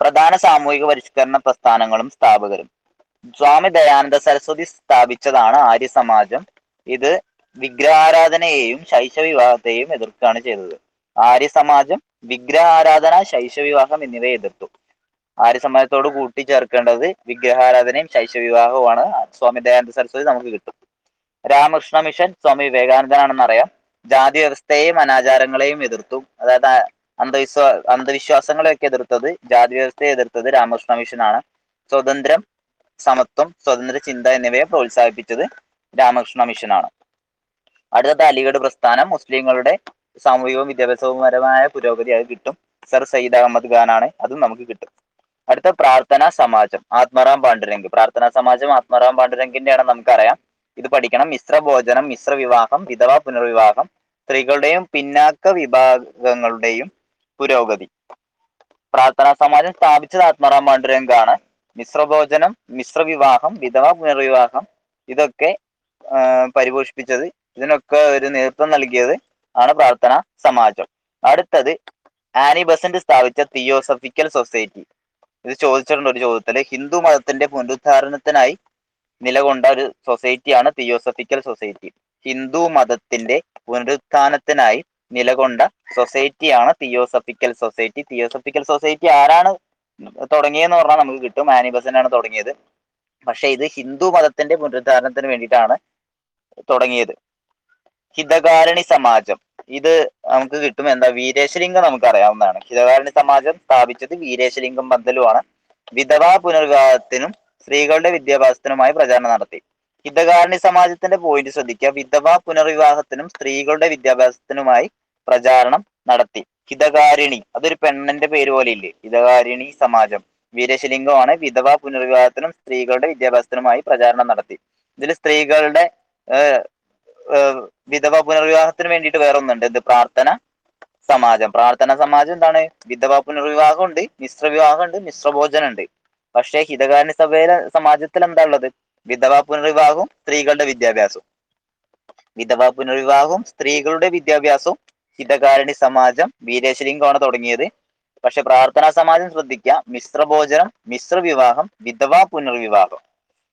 പ്രധാന സാമൂഹിക പരിഷ്കരണ പ്രസ്ഥാനങ്ങളും സ്ഥാപകരും. സ്വാമി ദയാനന്ദ സരസ്വതി സ്ഥാപിച്ചതാണ് ആര്യ സമാജം ഇത് വിഗ്രഹാരാധനയെയും ശൈശവ വിവാഹത്തെയും എതിർക്കുകയാണ് ചെയ്തത്. ആര്യ സമാജം വിഗ്രഹാരാധന ശൈശവ വിവാഹം എന്നിവയെ എതിർത്തു. ആര്യ സമാജത്തോട് കൂട്ടിച്ചേർക്കേണ്ടത് വിഗ്രഹാരാധനയും ശൈശവ വിവാഹവുമാണ് സ്വാമി ദയാനന്ദ സരസ്വതി നമുക്ക് കിട്ടും. രാമകൃഷ്ണ മിഷൻ സ്വാമി വിവേകാനന്ദനാണെന്ന് അറിയാം ജാതി വ്യവസ്ഥയെയും അനാചാരങ്ങളെയും എതിർത്തു. അതായത് അന്ധവിശ്വാ അന്ധവിശ്വാസങ്ങളെയൊക്കെ എതിർത്തത് ജാതി വ്യവസ്ഥയെ എതിർത്തത് രാമകൃഷ്ണ മിഷനാണ്. സ്വതന്ത്രം സമത്വം സ്വതന്ത്ര ചിന്ത എന്നിവയെ പ്രോത്സാഹിപ്പിച്ചത് രാമകൃഷ്ണ മിഷനാണ്. അടുത്തത് അലിഗഡ് പ്രസ്ഥാനം മുസ്ലിങ്ങളുടെ സാമൂഹികവും വിദ്യാഭ്യാസപരമായ പുരോഗതി അത് കിട്ടും. സർ സയ്യിദ് അഹമ്മദ് ഖാനാണ് അതും നമുക്ക് കിട്ടും. അടുത്ത പ്രാർത്ഥനാ സമാജം ആത്മാറാം പാണ്ഡുരംഗ്. പ്രാർത്ഥനാ സമാജം ആത്മാറാം പാണ്ഡുരംഗിന്റെ ആണ് നമുക്കറിയാം. ഇത് പഠിക്കണം. മിശ്ര ഭോജനം മിശ്ര വിവാഹം വിധവ പുനർവിവാഹം. സ്ത്രീകളുടെയും പിന്നാക്ക വിഭാഗങ്ങളുടെയും പുരോഗതി. പ്രാർത്ഥനാ സമാജം സ്ഥാപിച്ചത് ആത്മാറാം പാണ്ഡുരംഗാണ് മിശ്രഭോജനം മിശ്രവിവാഹം വിധവ പുനർവിവാഹം ഇതൊക്കെ പരിപോഷിപ്പിച്ചത്. ഇതിനൊക്കെ ഒരു നേതൃത്വം നൽകിയത് ആണ് പ്രാർത്ഥനാ സമാജം. അടുത്തത് ആനി ബസന്റ് സ്ഥാപിച്ച തിയോസഫിക്കൽ സൊസൈറ്റി. ഇത് ചോദിച്ചിട്ടുണ്ട് ഒരു ചോദ്യത്തിൽ. ഹിന്ദു മതത്തിന്റെ പുനരുദ്ധാരണത്തിനായി നിലകൊണ്ട ഒരു സൊസൈറ്റിയാണ് തിയോസഫിക്കൽ സൊസൈറ്റി. ഹിന്ദു മതത്തിന്റെ പുനരുത്ഥാനത്തിനായി നിലകൊണ്ട സൊസൈറ്റിയാണ് തിയോസഫിക്കൽ സൊസൈറ്റി. തിയോസഫിക്കൽ സൊസൈറ്റി ആരാണ് തുടങ്ങിയെന്ന് പറഞ്ഞാൽ നമുക്ക് കിട്ടും. ആനിബസനാണ് തുടങ്ങിയത്. പക്ഷെ ഇത് ഹിന്ദു മതത്തിന്റെ പുനരുദ്ധാരണത്തിന് വേണ്ടിയിട്ടാണ് തുടങ്ങിയത്. ഹിതകാരണി സമാജം. ഇത് നമുക്ക് കിട്ടും. എന്താ? വീരേശലിംഗം നമുക്ക് അറിയാവുന്നതാണ് ഹിതകാരണി സമാജം സ്ഥാപിച്ചത് വീരേശലിംഗം പന്തലുമാണ്. വിധവാ പുനർവിവാഹത്തിനും സ്ത്രീകളുടെ വിദ്യാഭ്യാസത്തിനുമായി പ്രചാരണം നടത്തി. ഹിതകാരണി സമാജത്തിന്റെ പോയിന്റ് ശ്രദ്ധിക്കുക. വിധവ പുനർവിവാഹത്തിനും സ്ത്രീകളുടെ വിദ്യാഭ്യാസത്തിനുമായി പ്രചാരണം നടത്തി. ഹിതകാരിണി അതൊരു പെണ്ണിന്റെ പേര് പോലെ ഇല്ലേ ഹിതകാരിണി സമാജം. വീരശലിംഗമാണ് വിധവ പുനർവിവാഹത്തിനും സ്ത്രീകളുടെ വിദ്യാഭ്യാസത്തിനുമായി പ്രചാരണം നടത്തി. ഇതിൽ സ്ത്രീകളുടെ വിധവ പുനർവിവാഹത്തിന് വേണ്ടിയിട്ട് വേറെ ഒന്നുണ്ട് എന്ത് പ്രാർത്ഥന സമാജം. പ്രാർത്ഥന സമാജം എന്താണ്? വിധവ പുനർവിവാഹം ഉണ്ട് മിശ്ര വിവാഹം ഉണ്ട് മിശ്രഭോജനം ഉണ്ട് പക്ഷേ ഹിതകാരണി സഭയിലെ സമാജത്തിൽ എന്താ ഉള്ളത്? വിധവ പുനർവിവാഹവും സ്ത്രീകളുടെ വിദ്യാഭ്യാസവും. വിധവ പുനർവിവാഹവും സ്ത്രീകളുടെ വിദ്യാഭ്യാസവും ഹിതകാരണി സമാജം വീരേശലിംഗമാണ് തുടങ്ങിയത്. പക്ഷെ പ്രാർത്ഥനാ സമാജം ശ്രദ്ധിക്കുക മിശ്രഭോജനം മിശ്രവിവാഹം വിധവ പുനർവിവാഹം.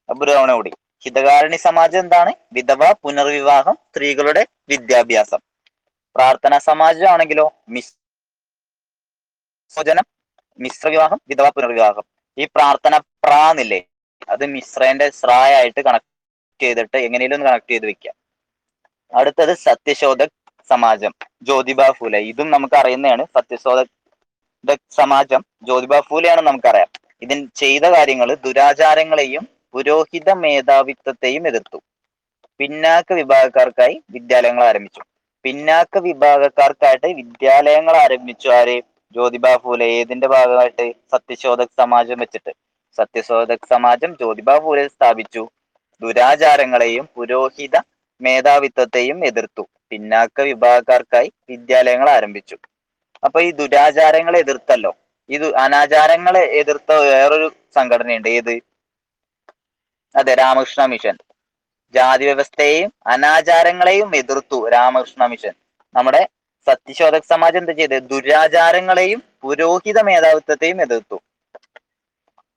അപുരവണ കൂടി. ഹിതകാരണി സമാജം എന്താണ്? വിധവ പുനർവിവാഹം സ്ത്രീകളുടെ വിദ്യാഭ്യാസം. പ്രാർത്ഥനാ സമാജം ആണെങ്കിലോ മിശ്രഭോജനം മിശ്രവിവാഹം വിധവ പുനർവിവാഹം. ഈ പ്രാർത്ഥന പ്രാന്നില്ലേ അത് മിശ്രന്റെ സ്രായായിട്ട് കണക്ട് ചെയ്തിട്ട് എങ്ങനെയും ഒന്ന് കണക്ട് ചെയ്ത് വെക്കാം അടുത്തത് സത്യശോധക് സമാജം ജ്യോതിബ ഫൂലെ. ഇതും നമുക്ക് അറിയുന്നതാണ് സത്യശോധക് സമാജം ജ്യോതിബ ഫൂലെയാണ് നമുക്കറിയാം. ഇതിൻ ചെയ്ത കാര്യങ്ങൾ ദുരാചാരങ്ങളെയും പുരോഹിത മേധാവിത്വത്തെയും എതിർത്തു. പിന്നാക്ക വിഭാഗക്കാർക്കായി വിദ്യാലയങ്ങൾ ആരംഭിച്ചു. പിന്നാക്ക വിഭാഗക്കാർക്കായിട്ട് വിദ്യാലയങ്ങൾ ആരംഭിച്ചു ആര്? ജ്യോതിബ ഫൂലെ. ഏതിന്റെ ഭാഗമായിട്ട്? സത്യശോധക് സമാജം വെച്ചിട്ട്. സത്യശോധക് സമാജം ജ്യോതിബ ഫൂലെ സ്ഥാപിച്ചു. ദുരാചാരങ്ങളെയും പുരോഹിത മേധാവിത്വത്തെയും എതിർത്തു. പിന്നാക്ക വിഭാഗക്കാർക്കായി വിദ്യാലയങ്ങൾ ആരംഭിച്ചു. അപ്പൊ ഈ ദുരാചാരങ്ങളെ എതിർത്തല്ലോ? ഇത് അനാചാരങ്ങളെ എതിർത്ത വേറൊരു സംഘടനയുണ്ട്. ഏത്? അതെ രാമകൃഷ്ണ മിഷൻ. ജാതി വ്യവസ്ഥയെയും അനാചാരങ്ങളെയും എതിർത്തു രാമകൃഷ്ണ മിഷൻ. നമ്മുടെ സത്യശോധക് സമാജം എന്താ ചെയ്തത് ദുരാചാരങ്ങളെയും പുരോഹിത മേധാവിത്വത്തെയും എതിർത്തു.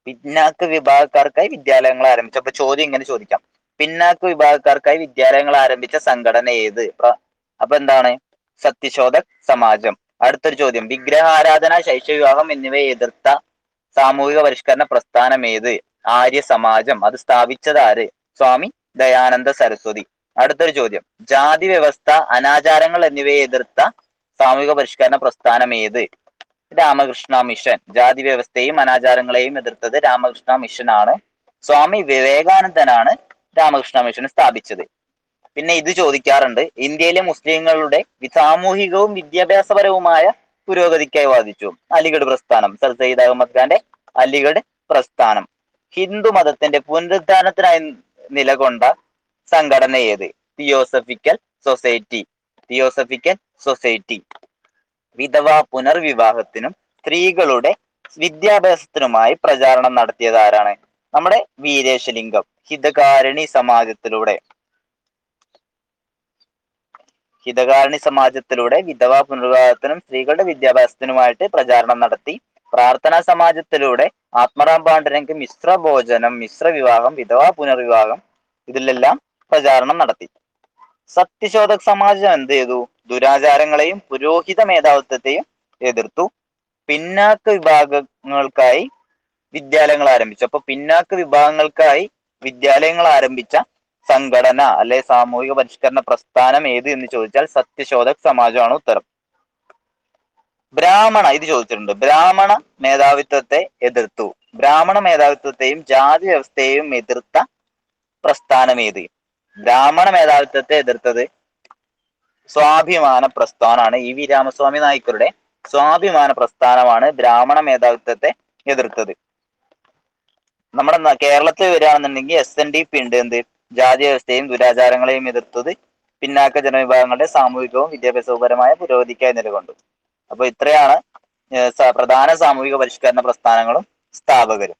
പിന്നാക്ക വിഭാഗക്കാർക്കായി വിദ്യാലയങ്ങൾ ആരംഭിച്ചു. അപ്പൊ ചോദ്യം ഇങ്ങനെ ചോദിക്കാം. പിന്നാക്ക വിഭാഗക്കാർക്കായി വിദ്യാലയങ്ങൾ ആരംഭിച്ച സംഘടന ഏത്? അപ്പൊ എന്താണ്? സത്യശോധക് സമാജം. അടുത്തൊരു ചോദ്യം. വിഗ്രഹ ആരാധന ശൈശവിവാഹം എന്നിവയെ എതിർത്ത സാമൂഹിക പരിഷ്കരണ പ്രസ്ഥാനം ഏത്? ആര്യ സമാജം. അത് സ്ഥാപിച്ചത് ആര്? സ്വാമി ദയാനന്ദ സരസ്വതി. അടുത്തൊരു ചോദ്യം. ജാതി വ്യവസ്ഥ അനാചാരങ്ങൾ എന്നിവയെ എതിർത്ത സാമൂഹിക പരിഷ്കരണ പ്രസ്ഥാനം ഏത്? രാമകൃഷ്ണ മിഷൻ. ജാതി വ്യവസ്ഥയും അനാചാരങ്ങളെയും എതിർത്തത് രാമകൃഷ്ണ മിഷൻ ആണ് സ്വാമി വിവേകാനന്ദനാണ് രാമകൃഷ്ണ മിഷൻ സ്ഥാപിച്ചത്. പിന്നെ ഇത് ചോദിക്കാറുണ്ട് ഇന്ത്യയിലെ മുസ്ലിങ്ങളുടെ സാമൂഹികവും വിദ്യാഭ്യാസപരവുമായ പുരോഗതിക്കായി വാദിച്ചു. അലിഗഡ് പ്രസ്ഥാനം സർ സയ്യിദ് അഹമ്മദ് ഖാന്റെ അലിഗഡ് പ്രസ്ഥാനം. ഹിന്ദു മതത്തിന്റെ പുനരുദ്ധാരണത്തിനായി നിലകൊണ്ട സംഘടന ഏത് തിയോസഫിക്കൽ സൊസൈറ്റി. Theosophical society. വിധവ പുനർവിവാഹത്തിനും സ്ത്രീകളുടെ വിദ്യാഭ്യാസത്തിനുമായി പ്രചാരണം നടത്തിയത് ആരാണ് നമ്മുടെ വീരേശലിംഗം ഹിതകാരിണി സമാജത്തിലൂടെ. ഹിതകാരിണി സമാജത്തിലൂടെ വിധവ പുനർവിവാഹത്തിനും സ്ത്രീകളുടെ വിദ്യാഭ്യാസത്തിനുമായിട്ട് പ്രചാരണം നടത്തി. പ്രാർത്ഥനാ സമാജത്തിലൂടെ ആത്മറാം പാണ്ഡരങ്ക് മിശ്ര ഭോജനം മിശ്ര വിവാഹം വിധവാ പുനർവിവാഹം ഇതിലെല്ലാം പ്രചാരണം നടത്തി. സത്യശോധക് സമാജം എന്ത് ചെയ്തു? ദുരാചാരങ്ങളെയും പുരോഹിത മേധാവിത്വത്തെയും എതിർത്തു. പിന്നാക്ക വിഭാഗങ്ങൾക്കായി വിദ്യാലയങ്ങൾ ആരംഭിച്ചു. അപ്പൊ പിന്നാക്ക വിഭാഗങ്ങൾക്കായി വിദ്യാലയങ്ങൾ ആരംഭിച്ച സംഘടന അല്ലെ സാമൂഹിക പരിഷ്കരണ പ്രസ്ഥാനം ഏത് എന്ന് ചോദിച്ചാൽ സത്യശോധക് സമാജമാണ് ഉത്തരം. ബ്രാഹ്മണ ഇത് ചോദിച്ചിട്ടുണ്ട്. ബ്രാഹ്മണ മേധാവിത്വത്തെ എതിർത്തു. ബ്രാഹ്മണ മേധാവിത്വത്തെയും ജാതി വ്യവസ്ഥയെയും എതിർത്ത പ്രസ്ഥാനം ഏത്? ബ്രാഹ്മണ മേധാവിത്വത്തെ എതിർത്തത് സ്വാഭിമാന പ്രസ്ഥാനമാണ് ഇ വി രാമസ്വാമി നായ്ക്കരുടെ സ്വാഭിമാന പ്രസ്ഥാനമാണ് ബ്രാഹ്മണ മേധാവിത്വത്തെ എതിർത്തത്. നമ്മുടെ കേരളത്തിൽ വരികയാണെന്നുണ്ടെങ്കിൽ എസ് എൻ ഡി പി ഉണ്ട്. എന്ത്? ജാതി വ്യവസ്ഥയും ദുരാചാരങ്ങളെയും എതിർത്തത് പിന്നാക്ക ജനവിഭാഗങ്ങളുടെ സാമൂഹികവും വിദ്യാഭ്യാസപരമായ പുരോഗതിക്കായി നിലകൊണ്ടു. അപ്പൊ ഇത്രയാണ് പ്രധാന സാമൂഹിക പരിഷ്കരണ പ്രസ്ഥാനങ്ങളും സ്ഥാപകരും.